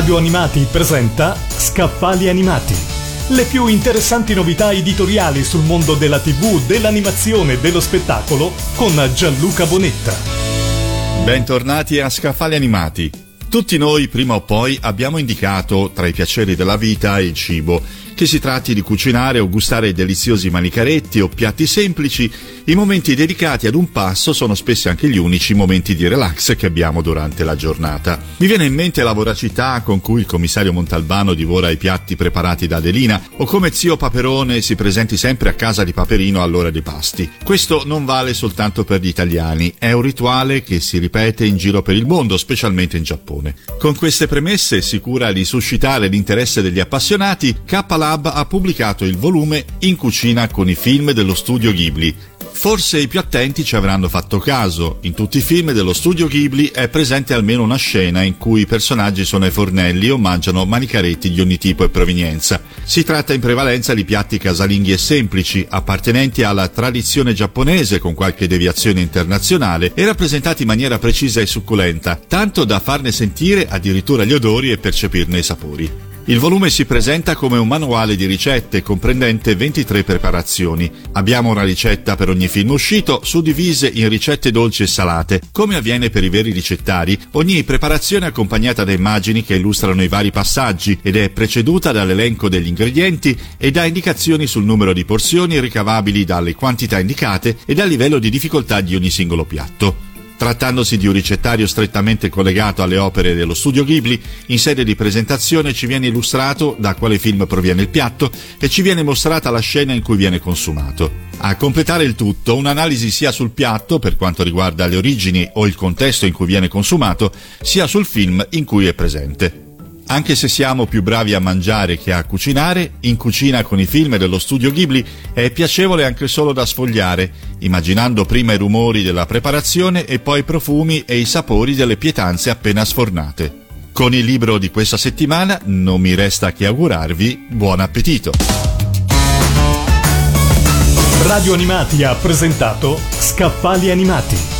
Radio Animati presenta Scaffali Animati. Le più interessanti novità editoriali sul mondo della TV, dell'animazione e dello spettacolo con Gianluca Bonetta. Bentornati a Scaffali Animati. Tutti noi prima o poi abbiamo indicato tra i piaceri della vita il cibo che si tratti di cucinare o gustare deliziosi manicaretti o piatti semplici, i momenti dedicati ad un passo sono spesso anche gli unici momenti di relax che abbiamo durante la giornata. Mi viene in mente la voracità con cui il commissario Montalbano divora i piatti preparati da Adelina o come zio Paperone si presenti sempre a casa di Paperino all'ora dei pasti. Questo non vale soltanto per gli italiani, è un rituale che si ripete in giro per il mondo, specialmente in Giappone. Con queste premesse, sicura di suscitare l'interesse degli appassionati, K Lab ha pubblicato il volume In cucina con i film dello studio Ghibli. Forse i più attenti ci avranno fatto caso. In tutti i film dello studio Ghibli è presente almeno una scena in cui i personaggi sono ai fornelli o mangiano manicaretti di ogni tipo e provenienza. Si tratta in prevalenza di piatti casalinghi e semplici, appartenenti alla tradizione giapponese con qualche deviazione internazionale e rappresentati in maniera precisa e succulenta, tanto da farne sentire addirittura gli odori e percepirne i sapori. Il volume si presenta come un manuale di ricette comprendente 23 preparazioni. Abbiamo una ricetta per ogni film uscito, suddivise in ricette dolci e salate. Come avviene per i veri ricettari, ogni preparazione è accompagnata da immagini che illustrano i vari passaggi ed è preceduta dall'elenco degli ingredienti e da indicazioni sul numero di porzioni ricavabili dalle quantità indicate e dal livello di difficoltà di ogni singolo piatto. Trattandosi di un ricettario strettamente collegato alle opere dello studio Ghibli, in sede di presentazione ci viene illustrato da quale film proviene il piatto e ci viene mostrata la scena in cui viene consumato. A completare il tutto, un'analisi sia sul piatto, per quanto riguarda le origini o il contesto in cui viene consumato, sia sul film in cui è presente. Anche se siamo più bravi a mangiare che a cucinare, in cucina con i film dello studio Ghibli è piacevole anche solo da sfogliare, immaginando prima i rumori della preparazione e poi i profumi e i sapori delle pietanze appena sfornate. Con il libro di questa settimana non mi resta che augurarvi buon appetito. Radio Animati ha presentato Scaffali Animati